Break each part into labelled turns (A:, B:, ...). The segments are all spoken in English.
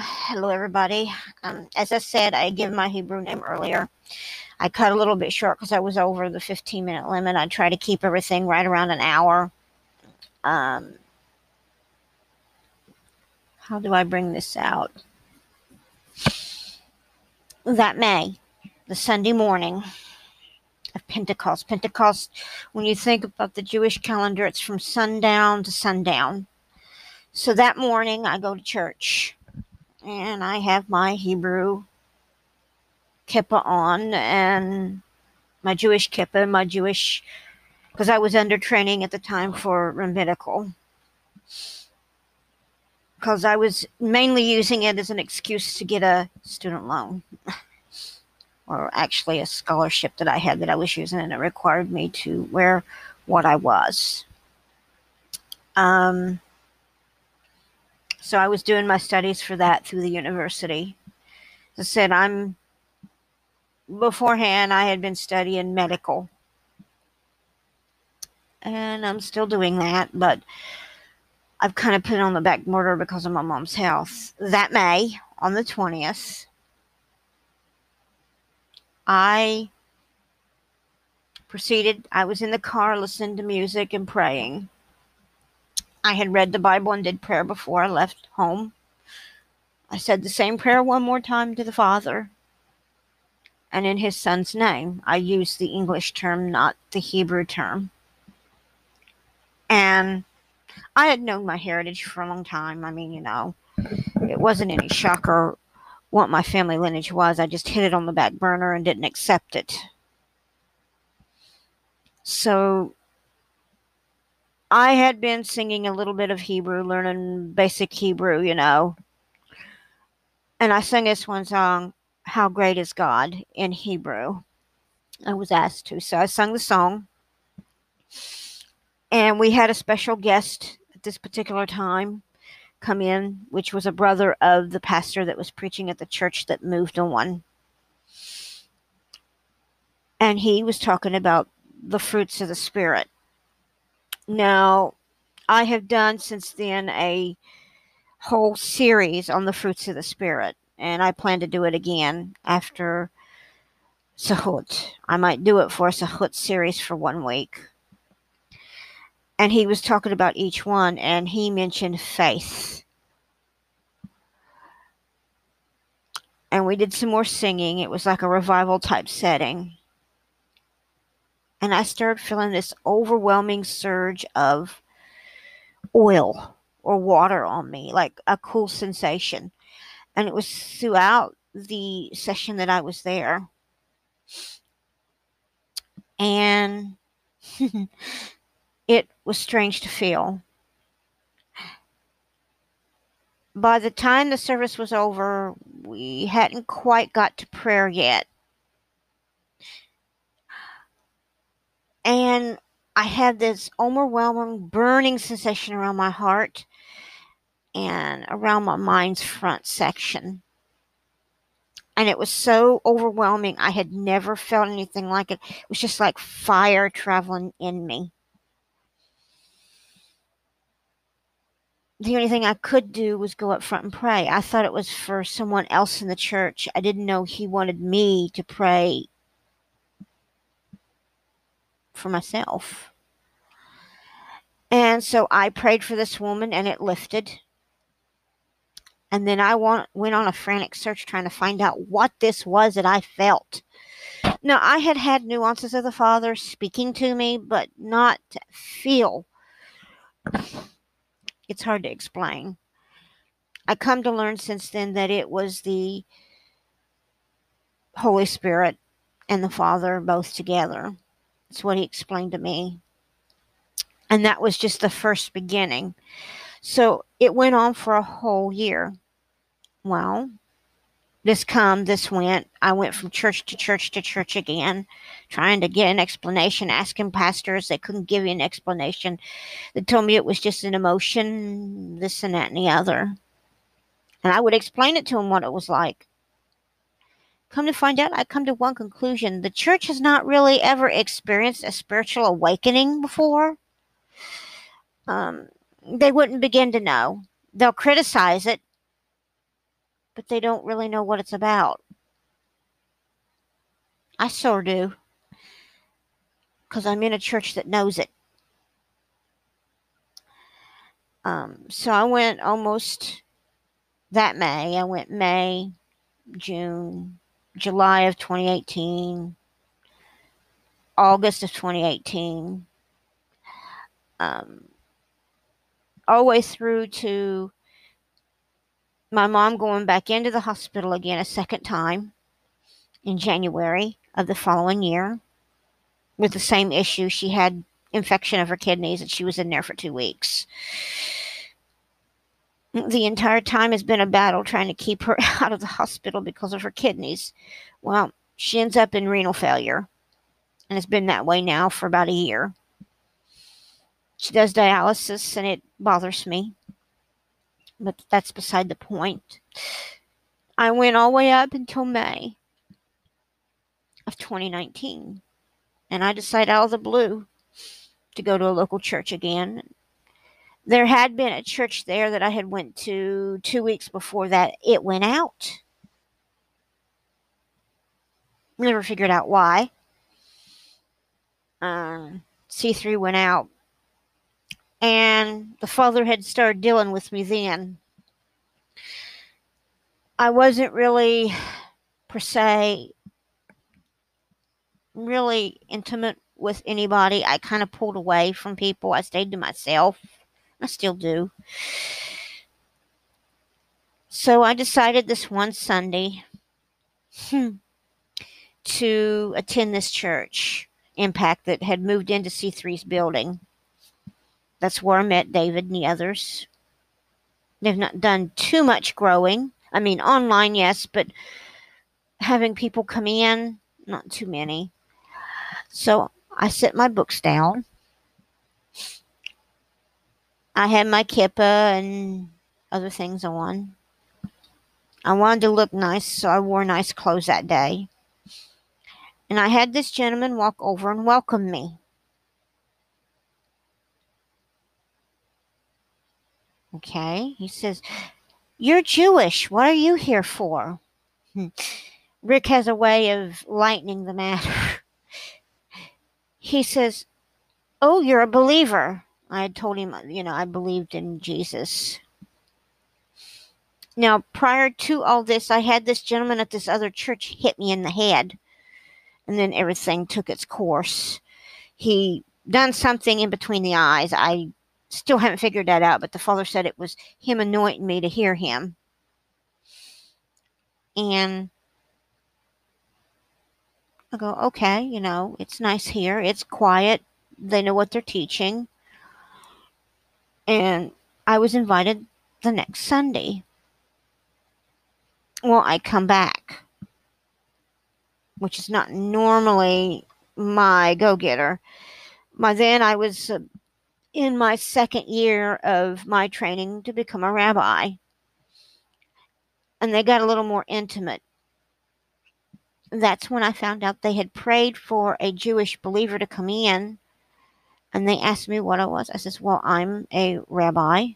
A: hello everybody. Um, as I said, I gave my Hebrew name earlier. I cut a little bit short because I was over the 15 minute limit. I try to keep everything right around an hour. Um, how do I bring this out? That May, the Sunday morning of Pentecost. Pentecost, when you think about the Jewish calendar, it's from sundown to sundown. So that morning, I go to church and I have my Hebrew kippah on and my Jewish kippah, my Jewish, because I was under training at the time for rabbinical. Because I was mainly using it as an excuse to get a student loan, or actually a scholarship that I had that I was using, and it required me to wear what I was. Um, so I was doing my studies for that through the university. As I said, I'm beforehand, I had been studying medical. And I'm still doing that, but I've kind of put it on the back burner because of my mom's health. That May, on the 20th, I proceeded. I was in the car listening to music and praying. I had read the Bible and did prayer before I left home. I said the same prayer one more time to the Father and in his son's name. I used the English term, not the Hebrew term. And I had known my heritage for a long time. I mean, you know, it wasn't any shocker what my family lineage was. I just hid it on the back burner and didn't accept it. So I had been singing a little bit of Hebrew, learning basic Hebrew, you know. And I sang this one song, how Great is God in Hebrew. I was asked to. So I sung the song. And we had a special guest at this particular time come in, which was a brother of the pastor that was preaching at the church that moved on. And he was talking about the fruits of the Spirit. Now, I have done since then a whole series on the fruits of the Spirit and I plan to do it again after Sukkot. I might do it for a Sukkot series for one week. And he was talking about each one, and he mentioned faith. And we did some more singing. It was like a revival type setting. And I started feeling this overwhelming surge of oil or water on me, like a cool sensation and it was throughout the session that I was there. And it was strange to feel. By the time the service was over, we hadn't quite got to prayer yet. And I had this overwhelming burning sensation around my heart and around my mind's front section. And it was so overwhelming. I had never felt anything like it. It was just like fire traveling in me. The only thing I could do was go up front and pray. I thought it was for someone else in the church. I didn't know he wanted me to pray for myself. And so I prayed for this woman and it lifted. And then I want, went on a frantic search trying to find out what this was that I felt. Now, I had had nuances of the Father speaking to me, but not feel. It's hard to explain. I come to learn since then that it was the Holy Spirit and the Father both together. That's what he explained to me. And that was just the first beginning. So it went on for a whole year. Well, this come, this went. I went from church to church to church again, trying to get an explanation, asking pastors. They couldn't give you an explanation. They told me it was just an emotion, this and that and the other. And I would explain it to them what it was like. Come to find out, I come to one conclusion. The church has not really ever experienced a spiritual awakening before. Um, they wouldn't begin to know. They'll criticize it, but they don't really know what it's about. I sure do. Because I'm in a church that knows it. Um, so I went almost that May. I went May, June, July of 2018, August of 2018, um, all the way through to my mom going back into the hospital again a second time in January of the following year with the same issue. She had infection of her kidneys and she was in there for two weeks. The entire time has been a battle trying to keep her out of the hospital because of her kidneys. Well, she ends up in renal failure, and it's been that way now for about a year. She does dialysis, and it bothers me, but that's beside the point. I went all the way up until May of 2019, and I decided out of the blue to go to a local church again there had been a church there that I had went to two weeks before that. It went out. Never figured out why. Um, C3 went out. And the father had started dealing with me then. I wasn't really, per se, really intimate with anybody. I kind of pulled away from people. I stayed to myself. I still do. So I decided this one Sunday hmm, to attend this church, Impact, that had moved into C3's building. That's where I met David and the others. They've not done too much growing. I mean, online, yes, but having people come in, not too many. So I set my books down I had my kippa and other things on. I wanted to look nice, so I wore nice clothes that day. And I had this gentleman walk over and welcome me. Okay, he says, You're Jewish. What are you here for? Rick has a way of lightening the matter. he says, Oh, you're a believer. I had told him, you know, I believed in Jesus. Now, prior to all this, I had this gentleman at this other church hit me in the head, and then everything took its course. He done something in between the eyes. I still haven't figured that out, but the father said it was him anointing me to hear him. And I go, okay, you know, it's nice here. It's quiet. They know what they're teaching and I was invited the next Sunday. Well, I come back, which is not normally my go getter. By then, I was uh, in my second year of my training to become a rabbi, and they got a little more intimate. That's when I found out they had prayed for a Jewish believer to come in and they asked me what I was. I says, Well, I'm a rabbi.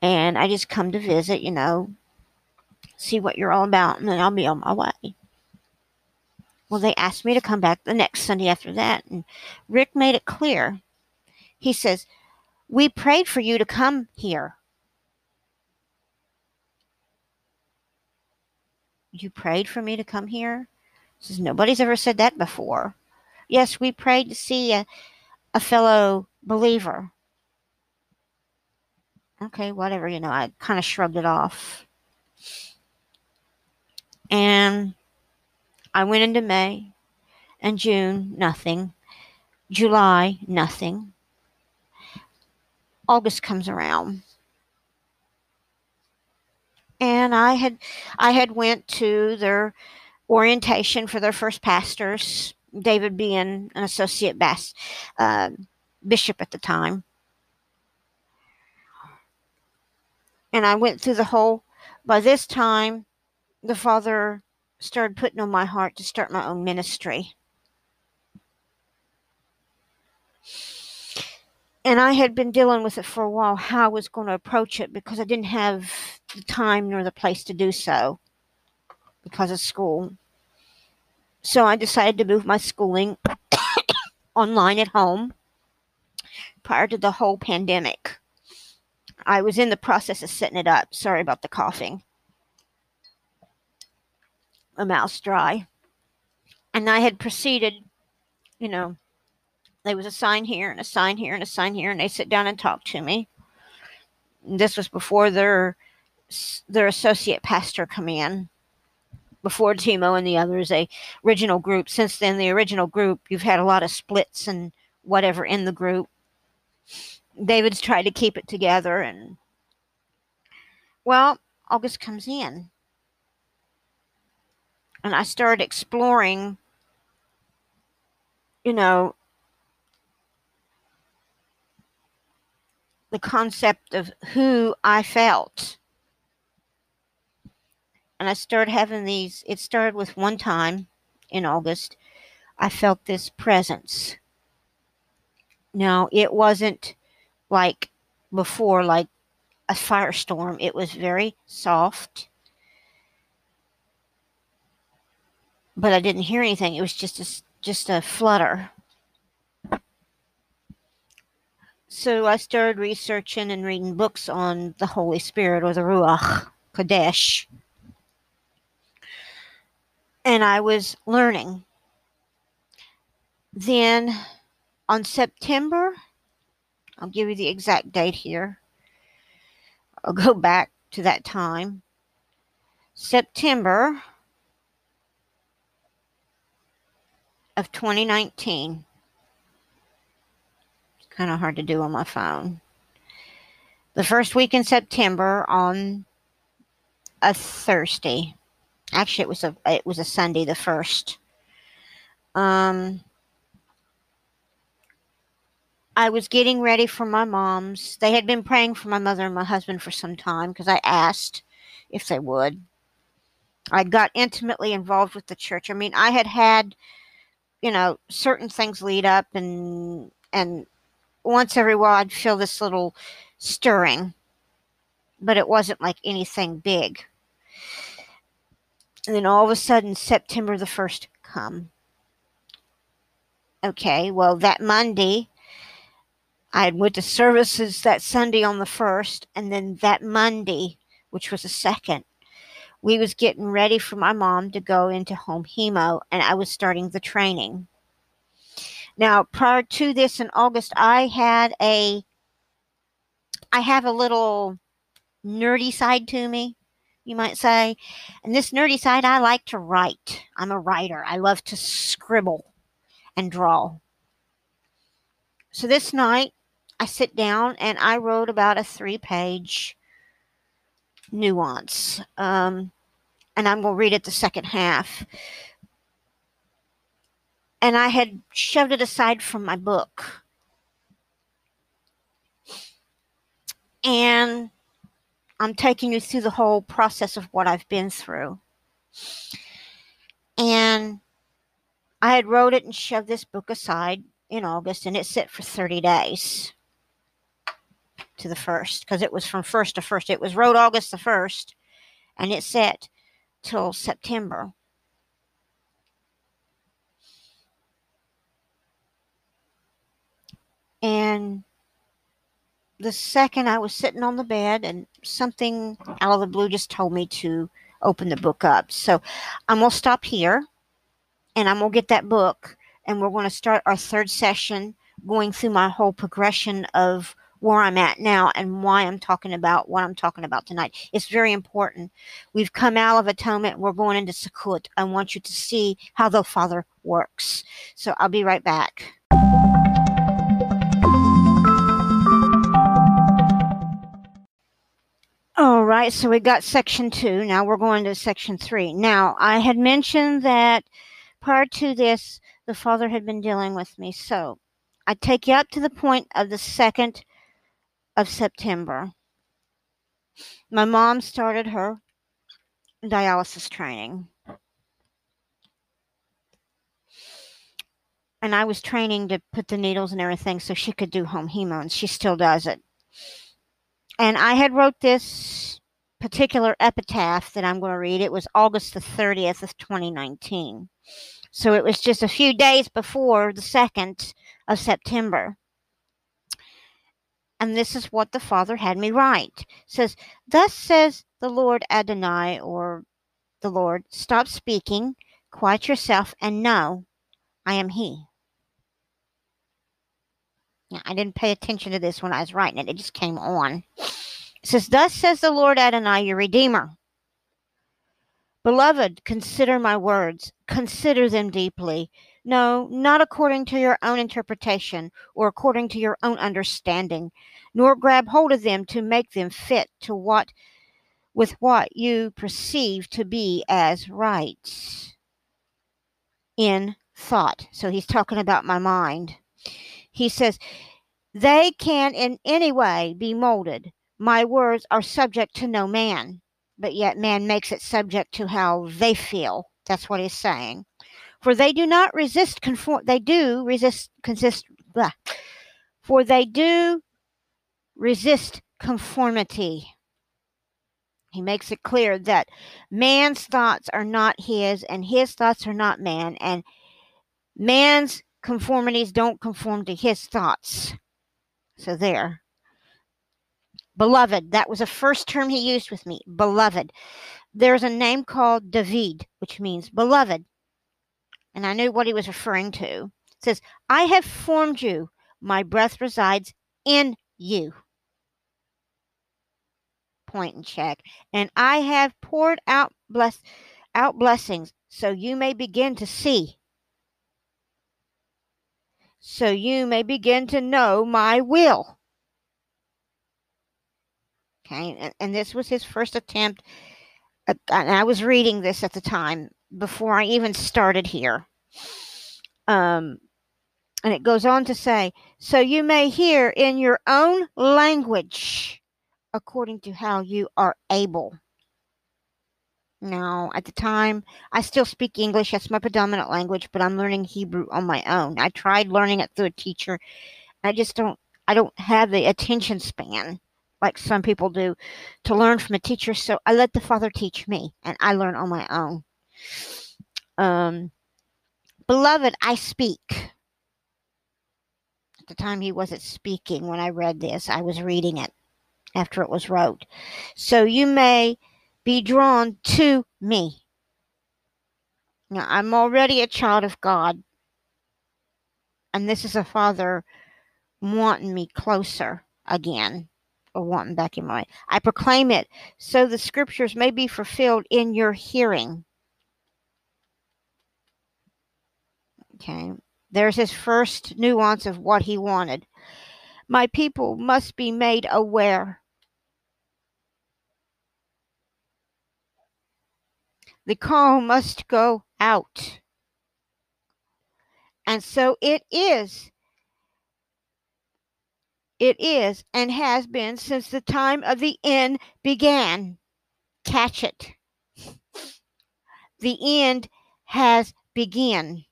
A: And I just come to visit, you know, see what you're all about, and then I'll be on my way. Well, they asked me to come back the next Sunday after that, and Rick made it clear. He says, We prayed for you to come here. You prayed for me to come here? He says, Nobody's ever said that before. Yes, we prayed to see a, a fellow believer. Okay, whatever, you know, I kind of shrugged it off. And I went into May and June, nothing. July, nothing. August comes around. And I had I had went to their orientation for their first pastors David being an associate bas- uh, bishop at the time. And I went through the whole, by this time, the Father started putting on my heart to start my own ministry. And I had been dealing with it for a while, how I was going to approach it because I didn't have the time nor the place to do so because of school. So I decided to move my schooling online at home prior to the whole pandemic. I was in the process of setting it up. Sorry about the coughing. A mouth's dry. And I had proceeded, you know, there was a sign here and a sign here and a sign here, and they sit down and talk to me. This was before their their associate pastor come in before Timo and the others, a original group. Since then, the original group, you've had a lot of splits and whatever in the group. David's tried to keep it together, and well, August comes in, and I started exploring, you know, the concept of who I felt and I started having these. It started with one time in August. I felt this presence. Now, it wasn't like before, like a firestorm. It was very soft. But I didn't hear anything. It was just a, just a flutter. So I started researching and reading books on the Holy Spirit or the Ruach Kodesh and I was learning. Then on September, I'll give you the exact date here. I'll go back to that time. September of 2019. It's kind of hard to do on my phone. The first week in September on a Thursday. Actually, it was a it was a Sunday, the first. Um, I was getting ready for my mom's. They had been praying for my mother and my husband for some time because I asked if they would. I got intimately involved with the church. I mean, I had had, you know, certain things lead up, and and once every while I'd feel this little stirring, but it wasn't like anything big. And then all of a sudden, September the 1st come. Okay, well, that Monday, I went to services that Sunday on the 1st, and then that Monday, which was the 2nd, we was getting ready for my mom to go into home hemo, and I was starting the training. Now, prior to this in August, I had a, I have a little nerdy side to me you might say. And this nerdy side, I like to write. I'm a writer. I love to scribble and draw. So this night, I sit down and I wrote about a three page nuance. Um, and I'm going to read it the second half. And I had shoved it aside from my book. And I'm taking you through the whole process of what I've been through. And I had wrote it and shoved this book aside in August, and it sat for 30 days to the first because it was from first to first. It was wrote August the first, and it sat till September. And the second I was sitting on the bed and something out of the blue just told me to open the book up. So I'm going to stop here and I'm going to get that book and we're going to start our third session going through my whole progression of where I'm at now and why I'm talking about what I'm talking about tonight. It's very important. We've come out of atonement. We're going into Sukkot. I want you to see how the Father works. So I'll be right back. All right, so we got section two. Now we're going to section three. Now, I had mentioned that prior to this, the father had been dealing with me. So I take you up to the point of the 2nd of September. My mom started her dialysis training. And I was training to put the needles and everything so she could do home hemo, and she still does it and I had wrote this particular epitaph that I'm going to read, it was August the 30th of 2019. So it was just a few days before the 2nd of September. And this is what the Father had me write. It says, Thus says the Lord Adonai, or the Lord, stop speaking, quiet yourself, and know I am He. I didn't pay attention to this when I was writing it, it just came on. It says, Thus says the Lord Adonai, your Redeemer. Beloved, consider my words, consider them deeply. No, not according to your own interpretation or according to your own understanding, nor grab hold of them to make them fit to what with what you perceive to be as right in thought. So he's talking about my mind. He says, they can in any way be molded. My words are subject to no man, but yet man makes it subject to how they feel. That's what he's saying. For they do not resist conform they do resist consist blah. for they do resist conformity. He makes it clear that man's thoughts are not his and his thoughts are not man and man's conformities don't conform to his thoughts. So there. Beloved, that was the first term he used with me. Beloved. There's a name called David, which means beloved. And I knew what he was referring to. It says, I have formed you. My breath resides in you. Point and check. And I have poured out bless out blessings so you may begin to see so you may begin to know my will. Okay, and, and this was his first attempt. At, and I was reading this at the time before I even started here. Um, and it goes on to say, so you may hear in your own language according to how you are able. No, at the time, I still speak English. That's my predominant language, but I'm learning Hebrew on my own. I tried learning it through a teacher. I just don't, I don't have the attention span like some people do to learn from a teacher. So I let the Father teach me and I learn on my own. Um, beloved, I speak. At the time, he wasn't speaking when I read this, I was reading it after it was wrote. So you may be drawn to me. Now, I'm already a child of God, and this is a father wanting me closer again, or wanting back in my. life. I proclaim it so the scriptures may be fulfilled in your hearing. Okay, there's his first nuance of what he wanted. My people must be made aware The call must go out. And so it is. It is and has been since the time of the end began. Catch it. The end has begun.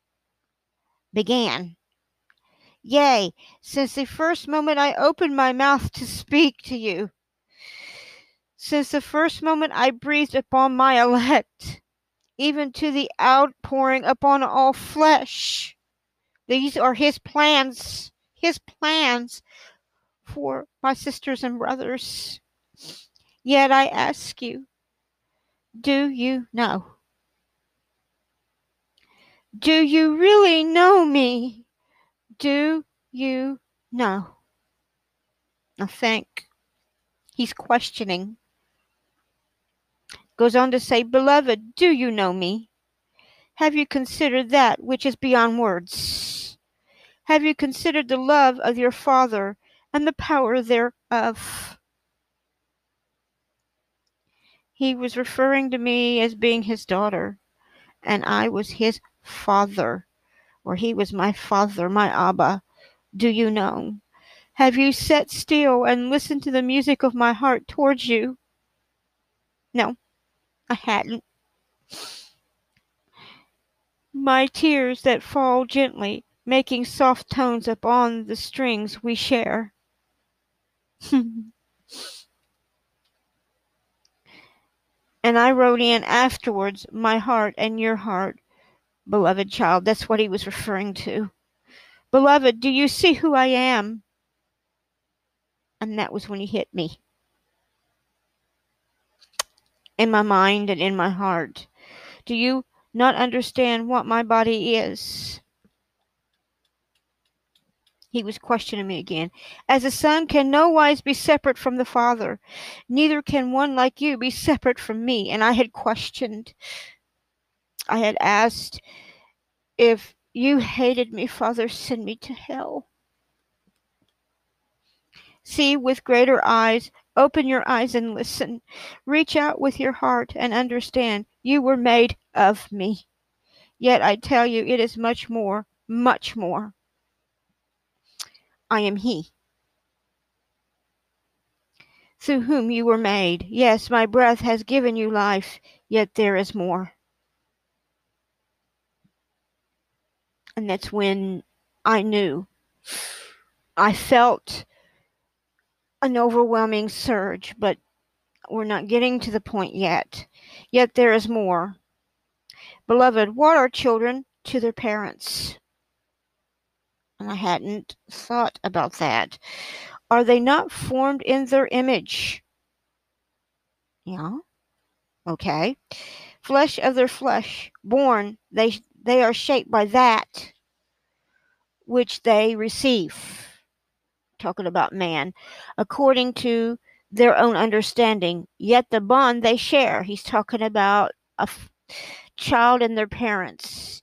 A: Began. Yea, since the first moment I opened my mouth to speak to you, since the first moment I breathed upon my elect, even to the outpouring upon all flesh. These are his plans, his plans for my sisters and brothers. Yet I ask you, do you know? Do you really know me? Do you know? I think he's questioning. Goes on to say, Beloved, do you know me? Have you considered that which is beyond words? Have you considered the love of your Father and the power thereof? He was referring to me as being his daughter, and I was his father, or he was my father, my Abba. Do you know? Have you sat still and listened to the music of my heart towards you? No. I hadn't. My tears that fall gently, making soft tones upon the strings we share. And I wrote in afterwards, my heart and your heart, beloved child. That's what he was referring to. Beloved, do you see who I am? And that was when he hit me. In my mind and in my heart. Do you not understand what my body is? He was questioning me again. As the Son can no wise be separate from the Father, neither can one like you be separate from me. And I had questioned, I had asked, if you hated me, Father, send me to hell. See with greater eyes, open your eyes and listen. Reach out with your heart and understand you were made of me. Yet I tell you, it is much more, much more. I am He, through whom you were made. Yes, my breath has given you life, yet there is more. And that's when I knew. I felt an overwhelming surge, but we're not getting to the point yet. Yet there is more. Beloved, what are children to their parents? and I hadn't thought about that. Are they not formed in their image? Yeah. Okay. Flesh of their flesh, born, they they are shaped by that which they receive. Talking about man, according to their own understanding, yet the bond they share. He's talking about a f- child and their parents.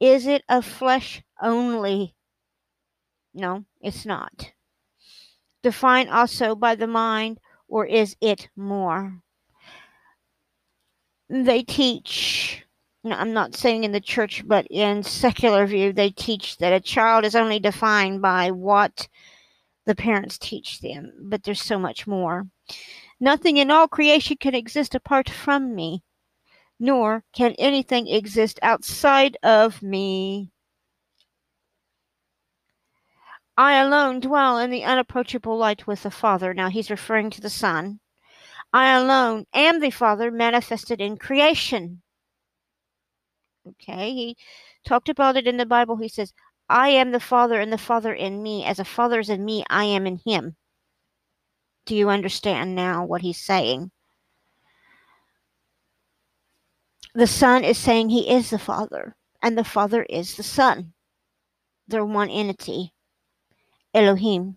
A: Is it of flesh only? No, it's not. Defined also by the mind, or is it more? They teach, I'm not saying in the church, but in secular view, they teach that a child is only defined by what the parents teach them, but there's so much more. Nothing in all creation can exist apart from me, nor can anything exist outside of me. I alone dwell in the unapproachable light with the Father. Now he's referring to the Son. I alone am the Father manifested in creation. Okay, he talked about it in the Bible. He says, I am the Father and the Father in me. As a Father is in me, I am in him. Do you understand now what he's saying? The Son is saying he is the Father, and the Father is the Son. They're one entity. Elohim.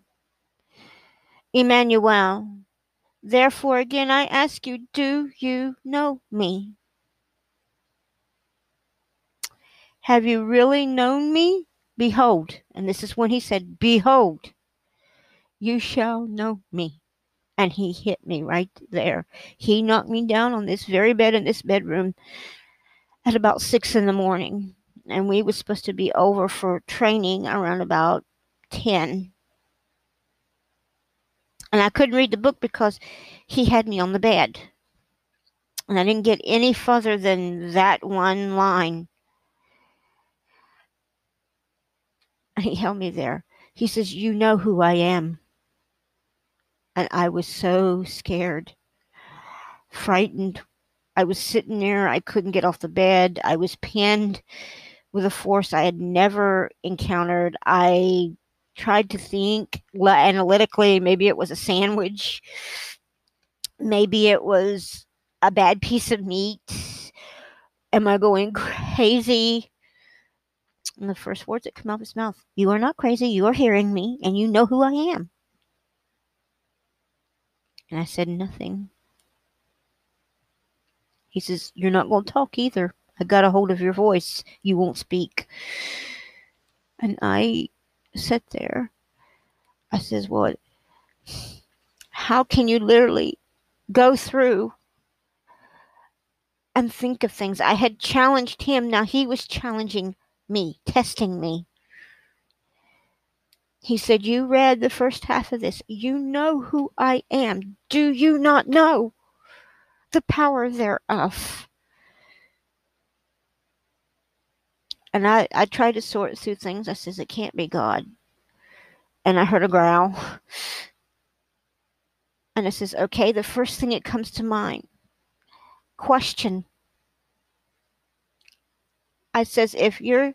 A: Emmanuel. Therefore, again, I ask you, do you know me? Have you really known me? Behold, and this is when he said, Behold, you shall know me. And he hit me right there. He knocked me down on this very bed in this bedroom at about six in the morning. And we were supposed to be over for training around about 10. And I couldn't read the book because he had me on the bed. And I didn't get any further than that one line. And he held me there. He says, You know who I am. And I was so scared, frightened. I was sitting there. I couldn't get off the bed. I was pinned with a force I had never encountered. I tried to think analytically. Maybe it was a sandwich. Maybe it was a bad piece of meat. Am I going crazy? And the first words that come out of his mouth You are not crazy. You are hearing me, and you know who I am. And I said nothing. He says, You're not going to talk either. I got a hold of your voice. You won't speak. And I sat there. I says, Well, how can you literally go through and think of things? I had challenged him. Now he was challenging me, testing me. He said, You read the first half of this. You know who I am. Do you not know the power thereof? And I, I tried to sort through things. I says, It can't be God. And I heard a growl. And I says, Okay, the first thing that comes to mind question. I says, if you're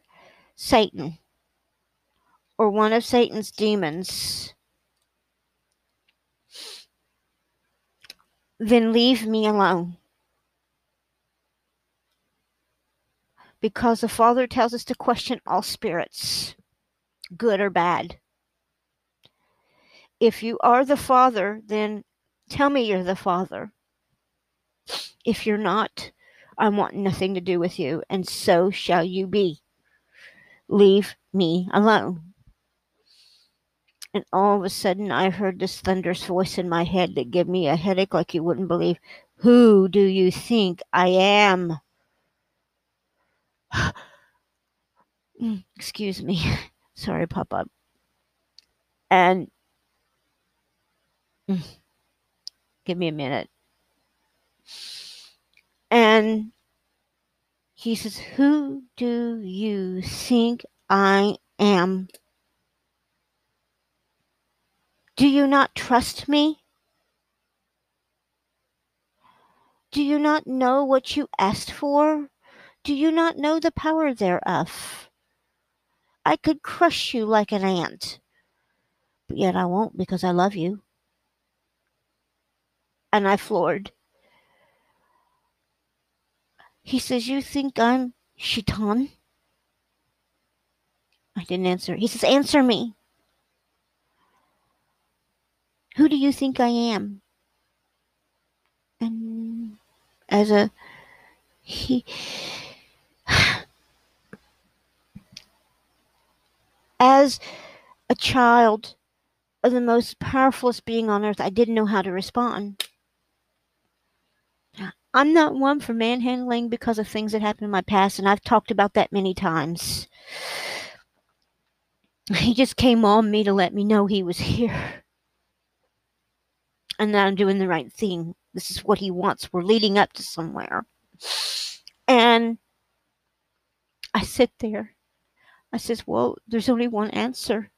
A: Satan or one of Satan's demons, then leave me alone. Because the Father tells us to question all spirits, good or bad. If you are the Father, then tell me you're the Father. If you're not, I want nothing to do with you, and so shall you be. Leave me alone. And all of a sudden, I heard this thunderous voice in my head that gave me a headache like you wouldn't believe. Who do you think I am? Excuse me. Sorry, Papa. And mm, give me a minute. And he says, Who do you think I am? Do you not trust me? Do you not know what you asked for? Do you not know the power thereof? I could crush you like an ant, but yet I won't because I love you. And I floored. He says, You think I'm Shaitan? I didn't answer. He says, Answer me. Who do you think I am? And as a he as a child of the most powerfulest being on earth, I didn't know how to respond. I'm not one for manhandling because of things that happened in my past, and I've talked about that many times. He just came on me to let me know he was here and that I'm doing the right thing. This is what he wants. We're leading up to somewhere. And I sit there. I says, Well, there's only one answer.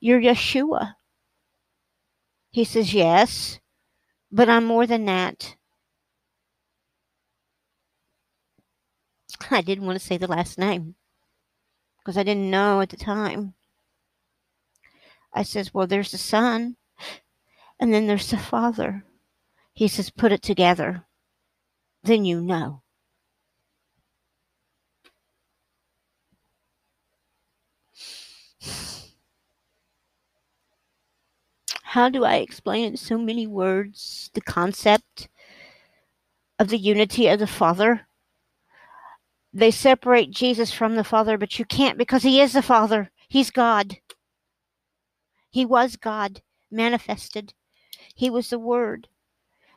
A: You're Yeshua. He says, Yes, but I'm more than that. I didn't want to say the last name because I didn't know at the time. I says, Well, there's the Son, and then there's the Father. He says, Put it together. Then you know. How do I explain in so many words the concept of the unity of the Father? They separate Jesus from the Father, but you can't because he is the Father. He's God. He was God manifested. He was the Word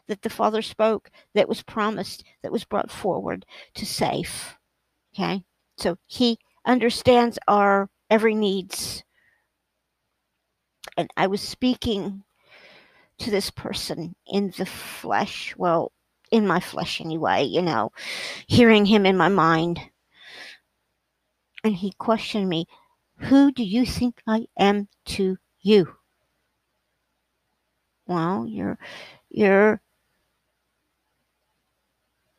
A: that the Father spoke, that was promised, that was brought forward to save. Okay? So he understands our every needs. And I was speaking to this person in the flesh. Well, in my flesh anyway, you know, hearing him in my mind. And he questioned me, Who do you think I am to you? Well, you're you're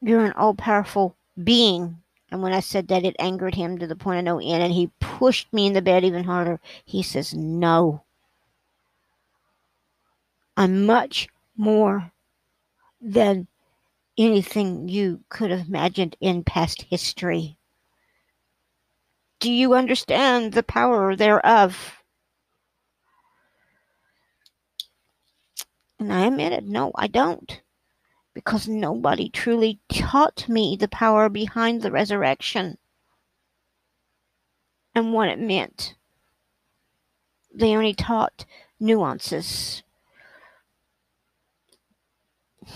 A: you're an all powerful being. And when I said that, it angered him to the point of no end, and he pushed me in the bed even harder. He says, No. I'm much more than anything you could have imagined in past history. Do you understand the power thereof? And I admitted, no, I don't. Because nobody truly taught me the power behind the resurrection and what it meant. They only taught nuances.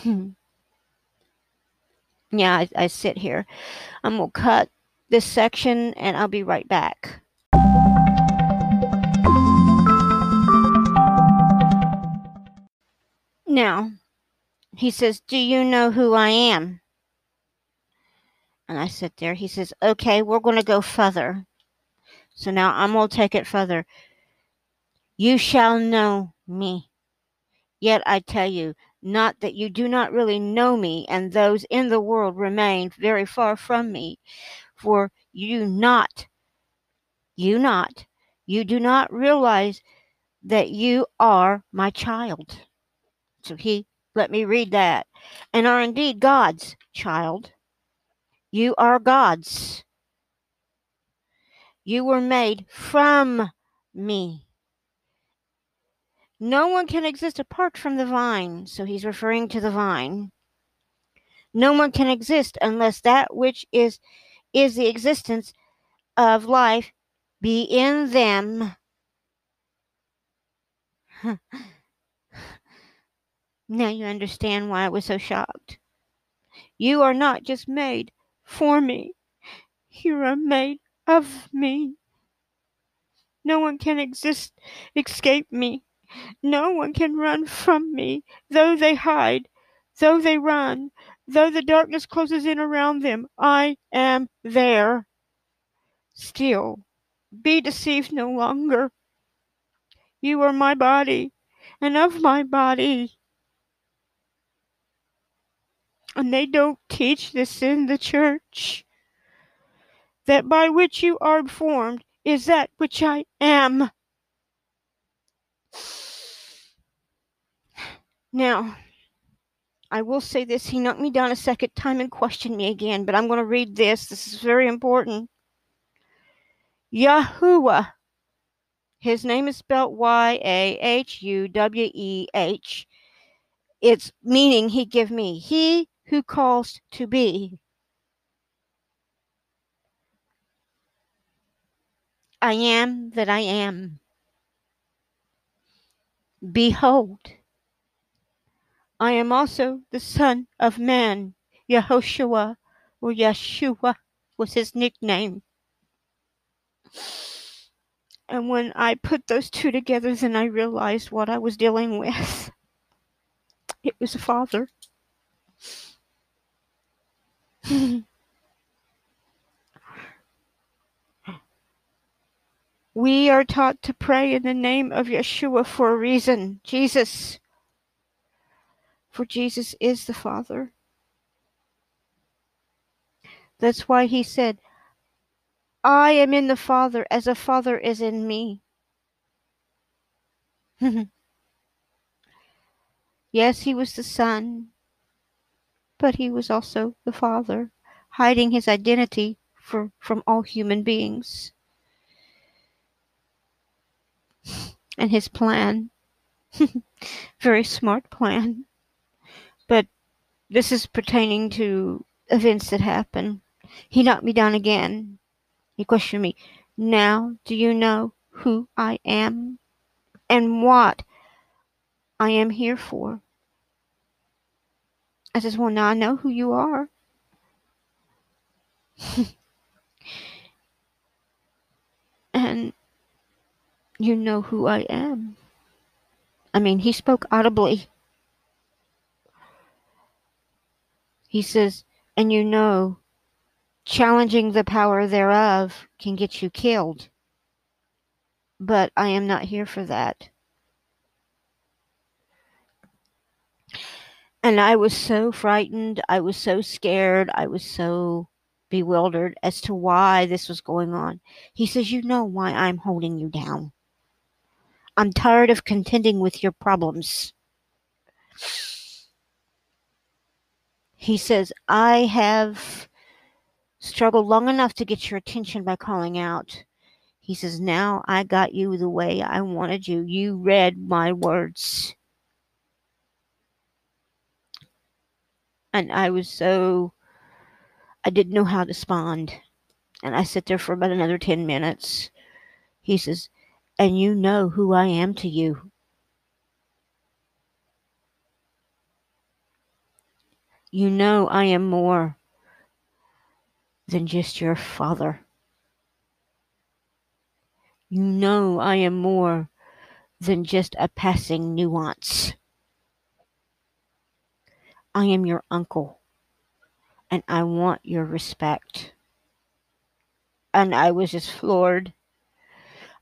A: Hmm yeah, I, I sit here. I'm going to cut this section and I'll be right back. Now, he says, Do you know who I am? And I sit there. He says, Okay, we're going to go further. So now I'm going to take it further. You shall know me. Yet I tell you, Not that you do not really know me, and those in the world remain very far from me. For you not, you not, you do not realize that you are my child. So he let me read that. And are indeed God's child. You are God's. You were made from me. No one can exist apart from the vine. So he's referring to the vine. No one can exist unless that which is is the existence of life be in them. now you understand why I was so shocked. You are not just made for me, you are made of me. No one can exist, escape me. No one can run from me, though they hide, though they run, though the darkness closes in around them. I am there. Still, be deceived no longer. You are my body, and of my body. And they don't teach this in the church that by which you are formed is that which I am. Now, I will say this. He knocked me down a second time and questioned me again, but I'm going to read this. This is very important. Yahuwah. His name is spelled Y A H U W E H. It's meaning he give me. He who calls to be. I am that I am. Behold, I am also the Son of Man. Yehoshua or Yeshua was his nickname. And when I put those two together, then I realized what I was dealing with. It was a father. We are taught to pray in the name of Yeshua for a reason Jesus. For Jesus is the Father. That's why he said, I am in the Father as a Father is in me. yes, he was the Son, but he was also the Father, hiding his identity for, from all human beings. And his plan. Very smart plan. But this is pertaining to events that happened. He knocked me down again. He questioned me. Now, do you know who I am and what I am here for? I says, Well, now I know who you are. and you know who I am. I mean, he spoke audibly. He says, and you know, challenging the power thereof can get you killed. But I am not here for that. And I was so frightened. I was so scared. I was so bewildered as to why this was going on. He says, You know why I'm holding you down. I'm tired of contending with your problems. He says, I have struggled long enough to get your attention by calling out. He says, Now I got you the way I wanted you. You read my words. And I was so, I didn't know how to respond. And I sat there for about another 10 minutes. He says, and you know who I am to you. You know I am more than just your father. You know I am more than just a passing nuance. I am your uncle, and I want your respect. And I was just floored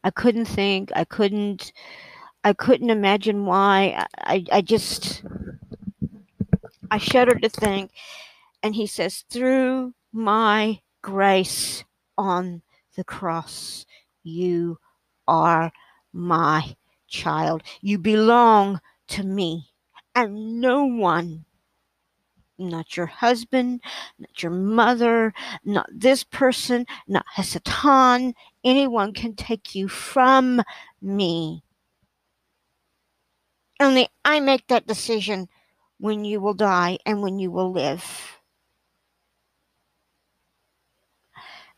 A: I couldn't think. I couldn't. I couldn't imagine why. I, I just. I shudder to think. And he says, Through my grace on the cross, you are my child. You belong to me. And no one, not your husband, not your mother, not this person, not Hasatan, anyone can take you from me. Only I make that decision when you will die and when you will live.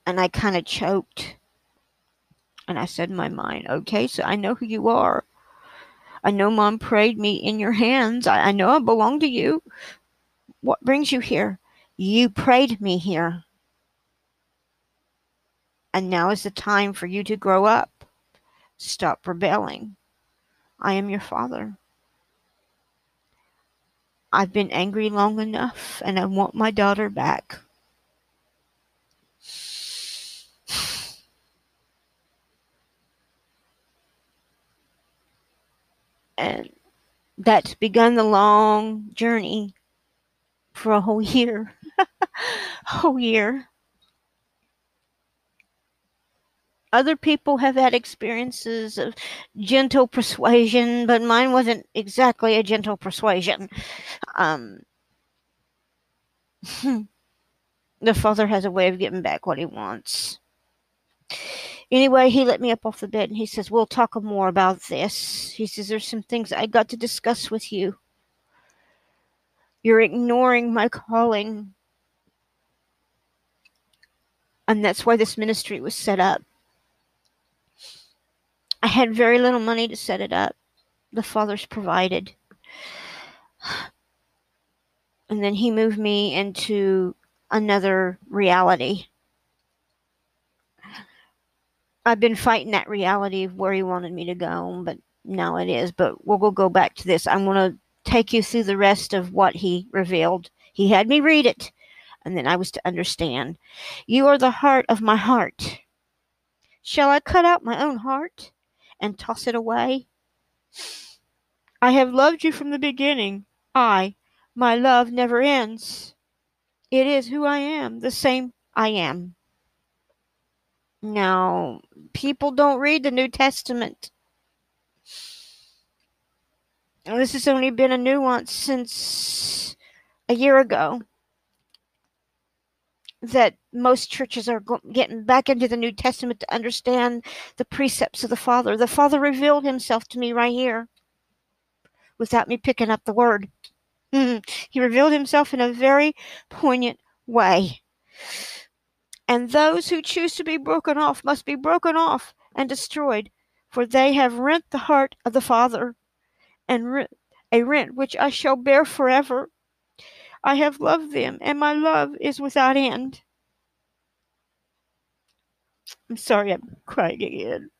A: And I kind of choked. And I said in my mind, okay, so I know who you are. I know mom prayed me in your hands. I, I know I belong to you. What brings you here? You prayed me here. And now is the time for you to grow up. Stop rebelling. I am your father. I've been angry long enough and I want my daughter back. And that's begun the long journey for a whole year. whole year. Other people have had experiences of gentle persuasion, but mine wasn't exactly a gentle persuasion. Um, the father has a way of getting back what he wants. Anyway, he let me up off the bed and he says, We'll talk more about this. He says, There's some things I got to discuss with you. You're ignoring my calling. And that's why this ministry was set up. I had very little money to set it up. The Father's provided. And then He moved me into another reality. I've been fighting that reality of where He wanted me to go, but now it is. But we'll go back to this. I'm going to take you through the rest of what He revealed. He had me read it, and then I was to understand. You are the heart of my heart. Shall I cut out my own heart? and toss it away? I have loved you from the beginning. I, my love never ends. It is who I am, the same I am. Now, people don't read the New Testament. This has only been a nuance since a year ago that most churches are getting back into the New Testament to understand the precepts of the Father. The Father revealed himself to me right here without me picking up the word. Mm-hmm. he revealed himself in a very poignant way. And those who choose to be broken off must be broken off and destroyed, for they have rent the heart of the Father, and a rent which I shall bear forever. I have loved them, and my love is without end. I'm sorry I'm crying again.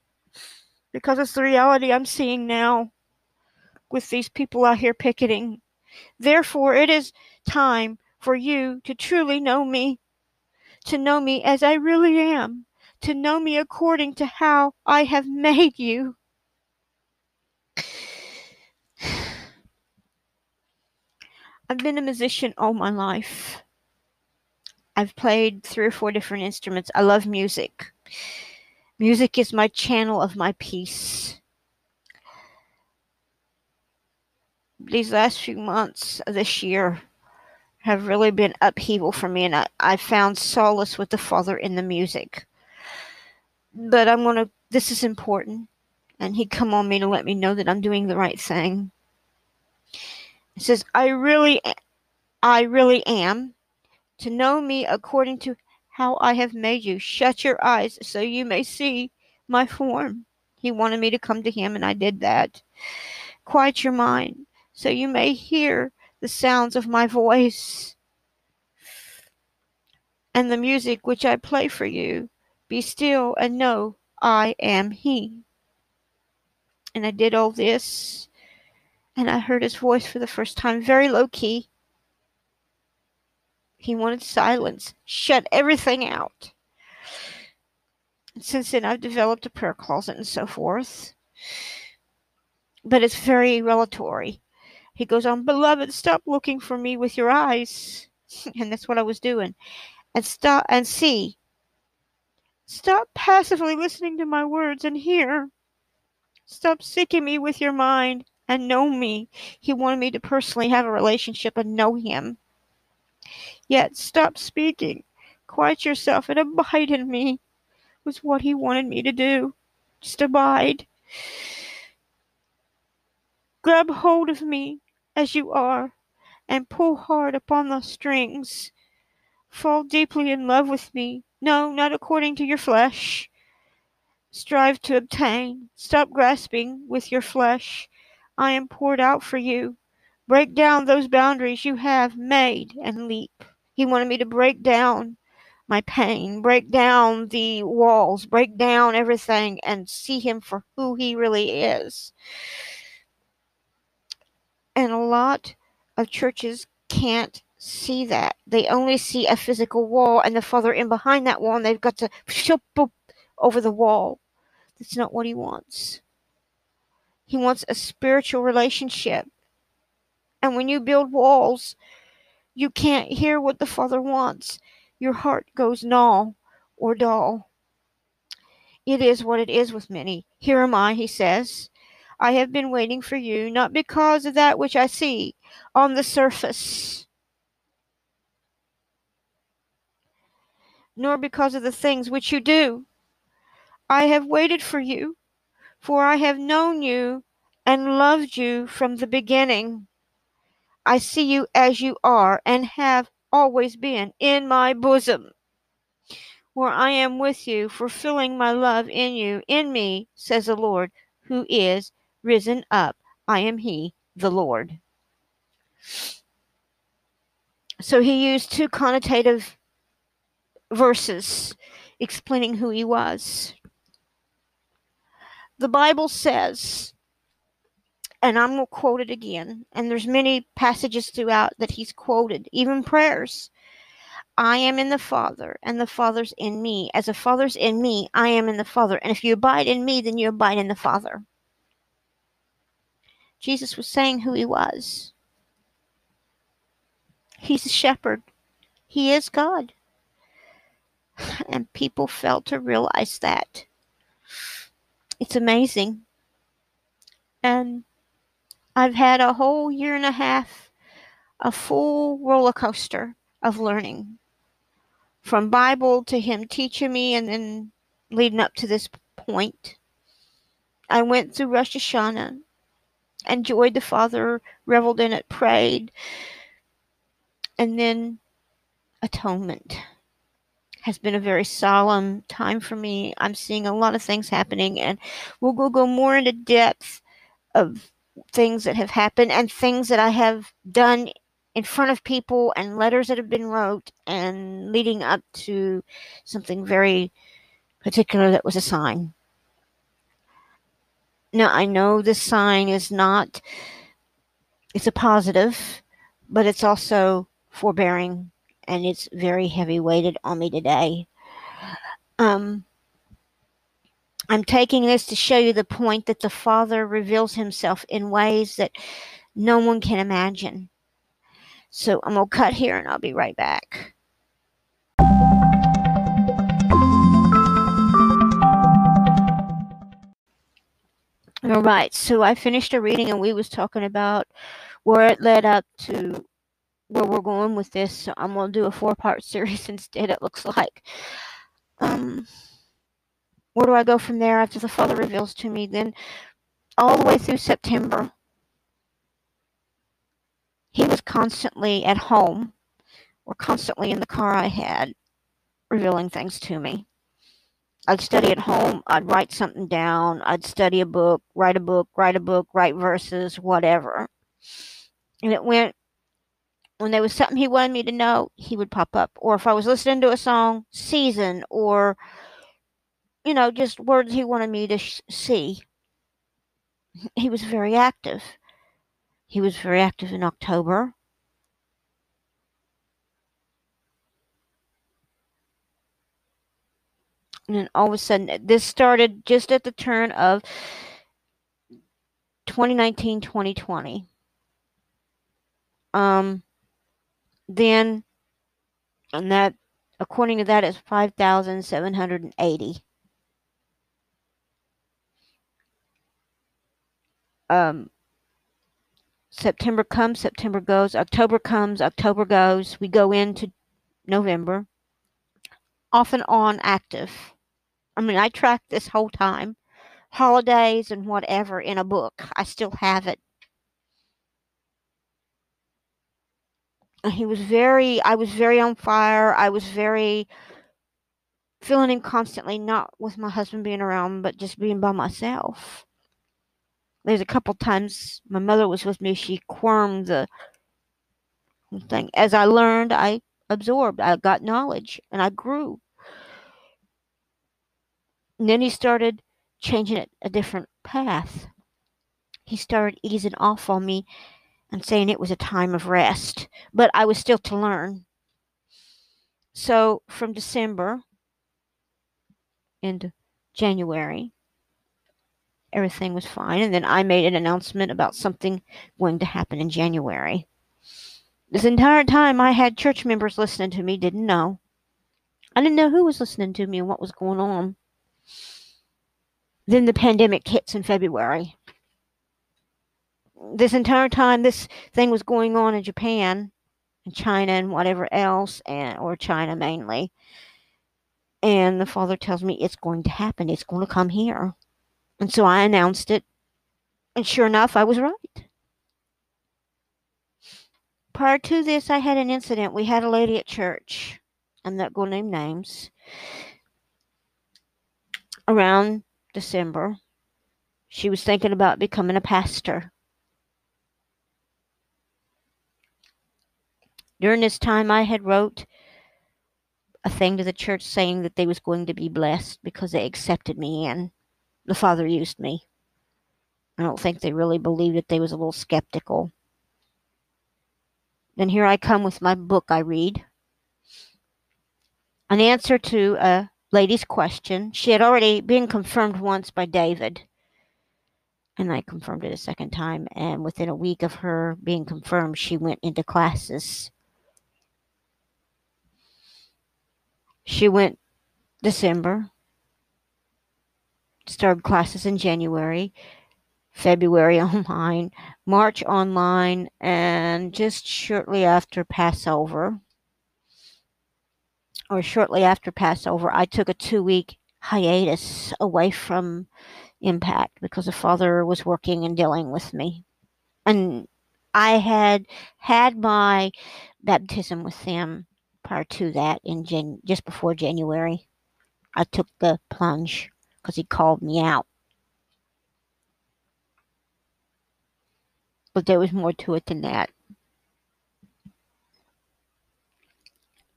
A: Because it's the reality I'm seeing now with these people out here picketing. Therefore, it is time for you to truly know me, to know me as I really am, to know me according to how I have made you. I've been a musician all my life. I've played three or four different instruments. I love music. Music is my channel of my peace. These last few months of this year have really been upheaval for me, and I, I found solace with the Father in the music. But I'm going to, this is important, and He come on me to let me know that I'm doing the right thing. Says, I really, I really am to know me according to how I have made you. Shut your eyes so you may see my form. He wanted me to come to him, and I did that. Quiet your mind so you may hear the sounds of my voice and the music which I play for you. Be still and know I am He. And I did all this and I heard his voice for the first time, very low key. He wanted silence, shut everything out. Since then, I've developed a prayer closet and so forth. But it's very relatory. he goes on, Beloved, stop looking for me with your eyes. and that's what I was doing. And stop and see. Stop passively listening to my words and hear. Stop seeking me with your mind and know me. He wanted me to personally have a relationship and know him. Yet stop speaking. Quiet yourself and abide in me was what he wanted me to do. Just abide. Grab hold of me as you are and pull hard upon the strings. Fall deeply in love with me. No, not according to your flesh. Strive to obtain. Stop grasping with your flesh. I am poured out for you. Break down those boundaries you have made and leap. He wanted me to break down my pain, break down the walls, break down everything, and see him for who he really is. And a lot of churches can't see that. They only see a physical wall and the father in behind that wall, and they've got to over the wall. That's not what he wants. He wants a spiritual relationship. And when you build walls, you can't hear what the Father wants. Your heart goes null or dull. It is what it is with many. Here am I, he says. I have been waiting for you, not because of that which I see on the surface, nor because of the things which you do. I have waited for you, for I have known you and loved you from the beginning. I see you as you are and have always been in my bosom, where I am with you, fulfilling my love in you, in me, says the Lord, who is risen up. I am He, the Lord. So he used two connotative verses explaining who he was. The Bible says, and I'm going to quote it again, and there's many passages throughout that he's quoted, even prayers. I am in the Father, and the Father's in me. As the Father's in me, I am in the Father. And if you abide in me, then you abide in the Father. Jesus was saying who he was. He's a shepherd. He is God. And people fail to realize that. It's amazing. And I've had a whole year and a half, a full roller coaster of learning. From Bible to him teaching me and then leading up to this point. I went through Rosh Hashanah, enjoyed the Father, reveled in it, prayed, and then atonement has been a very solemn time for me. I'm seeing a lot of things happening, and we'll go, go more into depth of things that have happened and things that I have done in front of people and letters that have been wrote and leading up to something very particular that was a sign. Now, I know this sign is not, it's a positive, but it's also forbearing and it's very heavy weighted on me today. Um, I'm taking this to show you the point that the Father reveals himself in ways that no one can imagine. So I'm going to cut here and I'll be right back. All right, so I finished a reading and we was talking about where it led up to where we're going with this. So I'm gonna do a four part series instead. It looks like. Um, where do I go from there after the Father reveals to me? Then, all the way through September, he was constantly at home or constantly in the car I had, revealing things to me. I'd study at home, I'd write something down, I'd study a book, write a book, write a book, write verses, whatever. And it went when there was something he wanted me to know, he would pop up. Or if I was listening to a song, season, or, you know, just words he wanted me to sh- see. He was very active. He was very active in October. And then all of a sudden, this started just at the turn of 2019 2020 Um, then, and that, according to that, is 5,780. Um, September comes, September goes, October comes, October goes. We go into November, off and on active. I mean, I tracked this whole time, holidays and whatever in a book. I still have it. He was very, I was very on fire. I was very feeling him constantly, not with my husband being around, but just being by myself. There's a couple times my mother was with me, she quirmed the thing. As I learned, I absorbed, I got knowledge, and I grew. And then he started changing it a different path. He started easing off on me and saying it was a time of rest, but I was still to learn. So from December into January, everything was fine. And then I made an announcement about something going to happen in January. This entire time, I had church members listening to me, didn't know. I didn't know who was listening to me and what was going on. Then the pandemic hits in February. This entire time, this thing was going on in Japan and China and whatever else, and or China mainly. And the father tells me it's going to happen. It's going to come here. And so I announced it. And sure enough, I was right. Prior to this, I had an incident. We had a lady at church. I'm not going to name names. Around December, she was thinking about becoming a pastor. During this time, I had wrote a thing to the church saying that they was going to be blessed because they accepted me and The Father used me. I don't think they really believed it. They was a little skeptical. Then here I come with my book I read. An answer to a lady's question. She had already been confirmed once by David. And I confirmed it a second time. And within a week of her being confirmed, she went into classes. She went December, started classes in January, February online, March online, and just shortly after Passover, or shortly after Passover, I took a two week hiatus away from Impact because the Father was working and dealing with me. And I had had my baptism with them prior to that in Jan- just before January. I took the plunge because he called me out. But there was more to it than that.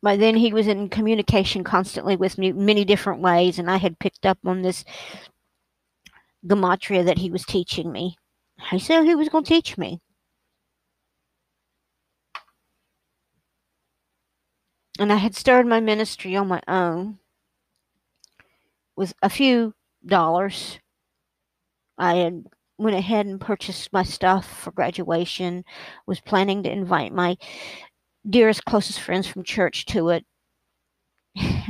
A: By then, he was in communication constantly with me, many different ways, and I had picked up on this gematria that he was teaching me. He said he was going to teach me. And I had started my ministry on my own with a few dollars. I had went ahead and purchased my stuff for graduation, was planning to invite my dearest, closest friends from church to it.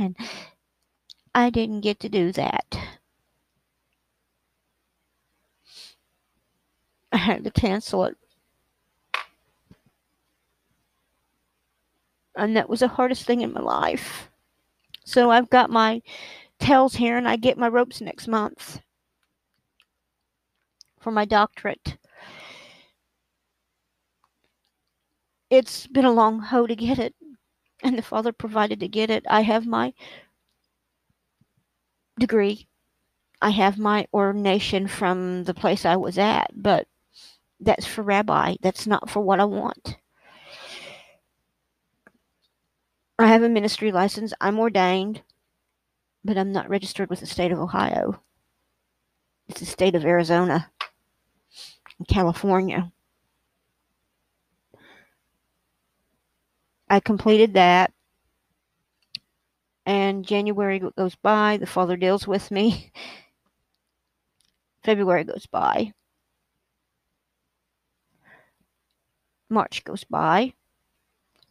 A: And I didn't get to do that. I had to cancel it. And that was the hardest thing in my life. So I've got my tails here and I get my ropes next month for my doctorate. It's been a long hoe to get it, and the Father provided to get it. I have my degree. I have my ordination from the place I was at, but that's for rabbi. That's not for what I want. I have a ministry license. I'm ordained, but I'm not registered with the state of Ohio. It's the state of Arizona and California. I completed that. And January goes by. The Father deals with me. February goes by. March goes by.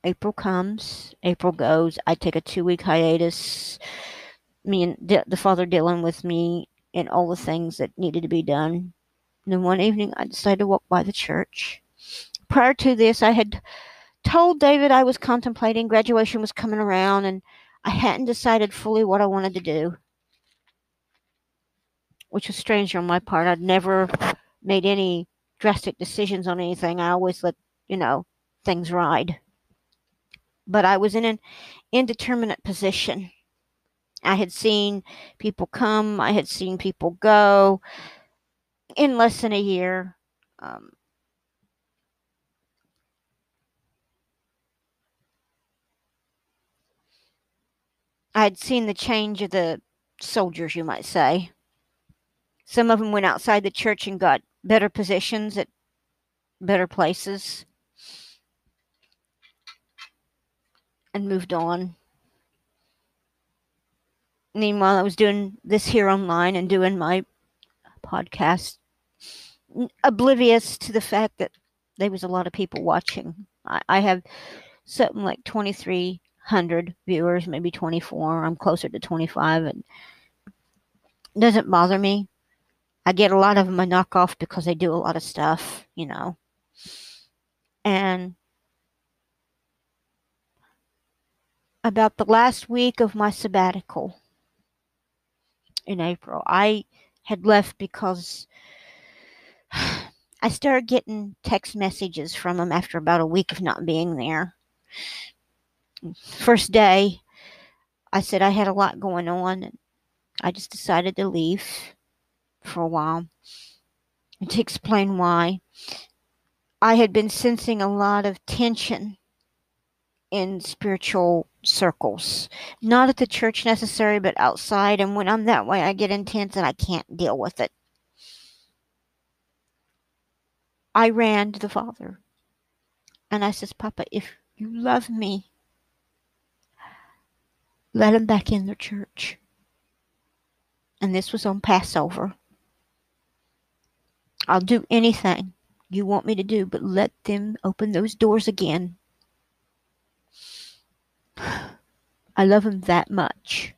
A: April comes. April goes. I take a two week hiatus. Me and D- the father dealing with me and all the things that needed to be done. And then one evening, I decided to walk by the church. Prior to this, I had told David I was contemplating graduation was coming around and I hadn't decided fully what I wanted to do, which was strange on my part. I'd never made any drastic decisions on anything. I always let, you know, things ride. But I was in an indeterminate position. I had seen people come, I had seen people go in less than a year. Um, I had seen the change of the soldiers, you might say. Some of them went outside the church and got better positions at better places and moved on. Meanwhile, I was doing this here online and doing my podcast, oblivious to the fact that there was a lot of people watching. I, I have something like 2,300 viewers, maybe 24. I'm closer to 25, and it doesn't bother me. I get a lot of my knockoff because they do a lot of stuff, you know. And about the last week of my sabbatical in April, I had left because I started getting text messages from them after about a week of not being there. First day, I said I had a lot going on I just decided to leave for a while. And to explain why, I had been sensing a lot of tension in spiritual circles. Not at the church necessarily, but outside. And when I'm that way, I get intense and I can't deal with it. I ran to the Father and I says, Papa, if you love me, let him back in the church. And this was on Passover. I'll do anything you want me to do, but let them open those doors again. I love him that much.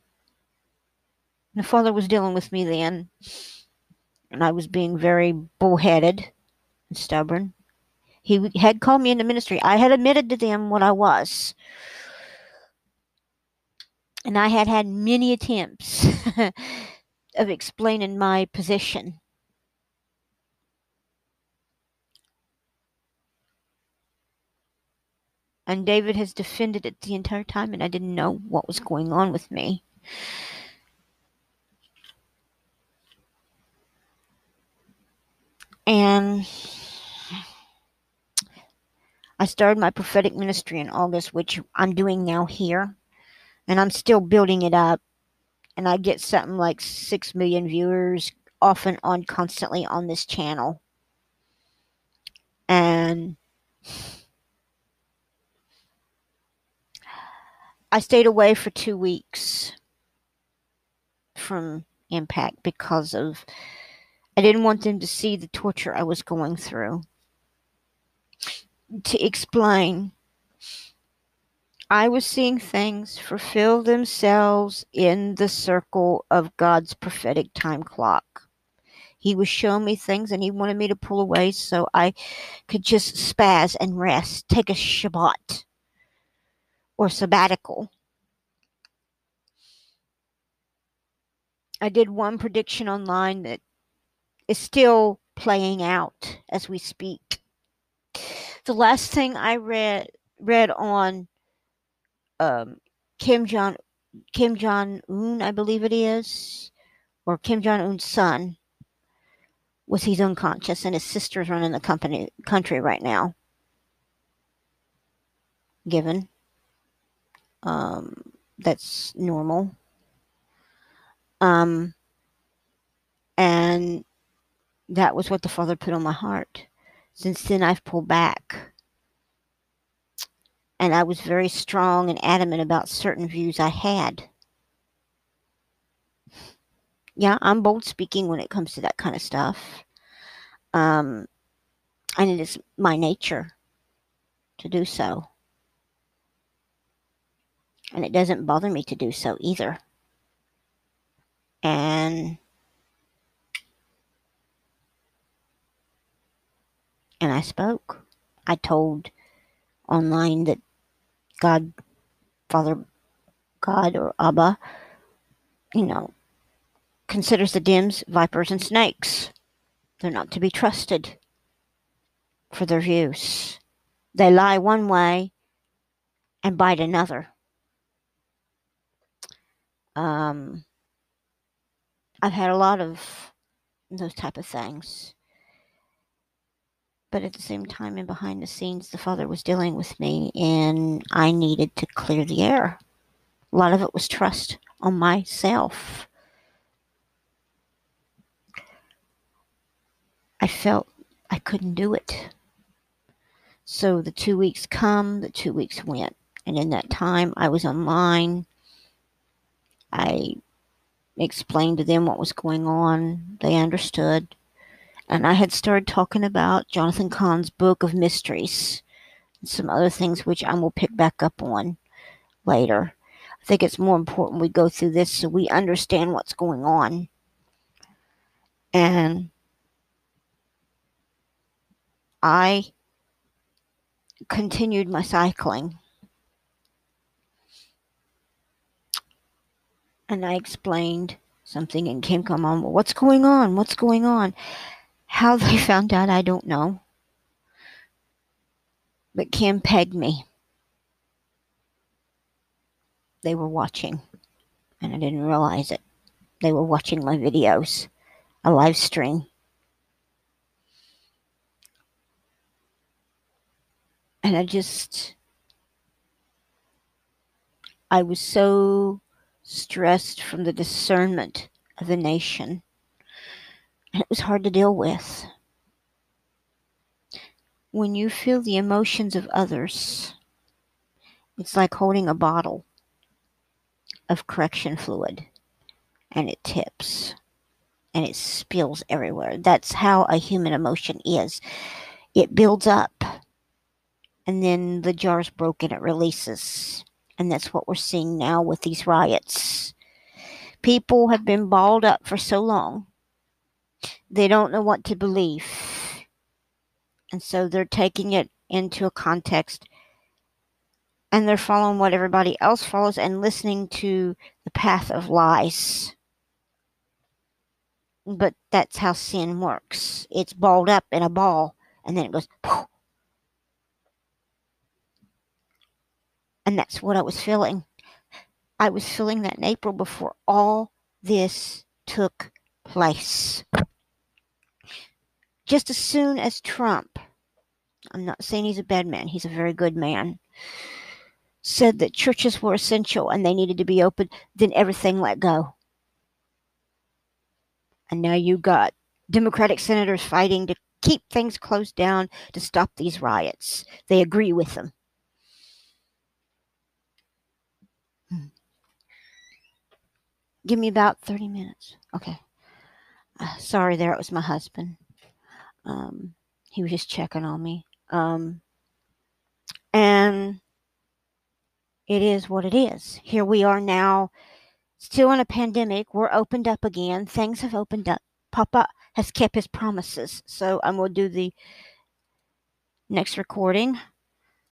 A: The father was dealing with me then, and I was being very bullheaded and stubborn. He had called me into ministry. I had admitted to them what I was. And I had had many attempts of explaining my position. And David has defended it the entire time, and I didn't know what was going on with me. And I started my prophetic ministry in August, which I'm doing now here. And I'm still building it up. And I get something like 6 million viewers off and on constantly on this channel. And I stayed away for two weeks from Impact because of I didn't want them to see the torture I was going through. To explain, I was seeing things fulfill themselves in the circle of God's prophetic time clock. He was showing me things and he wanted me to pull away so I could just spaz and rest, take a Shabbat or sabbatical. I did one prediction online that is still playing out as we speak. The last thing I read read on um, Kim Jong Kim Jong Un, I believe it is, or Kim Jong Un's son, was he's unconscious, and his sister's running the company country right now. Given, um, that's normal. Um, and that was what the Father put on my heart. Since then, I've pulled back. And I was very strong and adamant about certain views I had. Yeah, I'm bold speaking when it comes to that kind of stuff. Um, and it is my nature. to do so. And it doesn't bother me to do so either. And and I spoke. I told online that God, Father God or Abba, you know, considers the dims vipers and snakes. They're not to be trusted for their use. They lie one way and bite another. Um, I've had a lot of those type of things. But at the same time and behind the scenes, the Father was dealing with me, and I needed to clear the air. A lot of it was trust on myself. I felt I couldn't do it. So the two weeks come, the two weeks went. And in that time, I was online. I explained to them what was going on. They understood. And I had started talking about Jonathan Cahn's book of mysteries and some other things which I will pick back up on later. I think it's more important we go through this so we understand what's going on. And I continued my cycling. And I explained something, and Kim come on, well, what's going on? What's going on? How they found out, I don't know. But Kim pegged me. They were watching, and I didn't realize it. They were watching my videos, a live stream. And I just, I was so stressed from the discernment of the nation and it was hard to deal with. When you feel the emotions of others, it's like holding a bottle of correction fluid and it tips and it spills everywhere. That's how a human emotion is. It builds up and then the jar's broken, it releases. And that's what we're seeing now with these riots. People have been balled up for so long they don't know what to believe. And so they're taking it into a context and they're following what everybody else follows and listening to the path of lies. But that's how sin works. It's balled up in a ball and then it goes. Poof. And that's what I was feeling. I was feeling that in April before all this took place just as soon as Trump, I'm not saying he's a bad man, he's a very good man, said that churches were essential and they needed to be open, then everything let go. And now you got Democratic senators fighting to keep things closed down to stop these riots. They agree with them. Give me about 30 minutes. Okay. Uh, sorry, there it was my husband. Um, he was just checking on me. Um, and it is what it is. Here we are now, still in a pandemic. We're opened up again. Things have opened up. Papa has kept his promises. So I'm going to do the next recording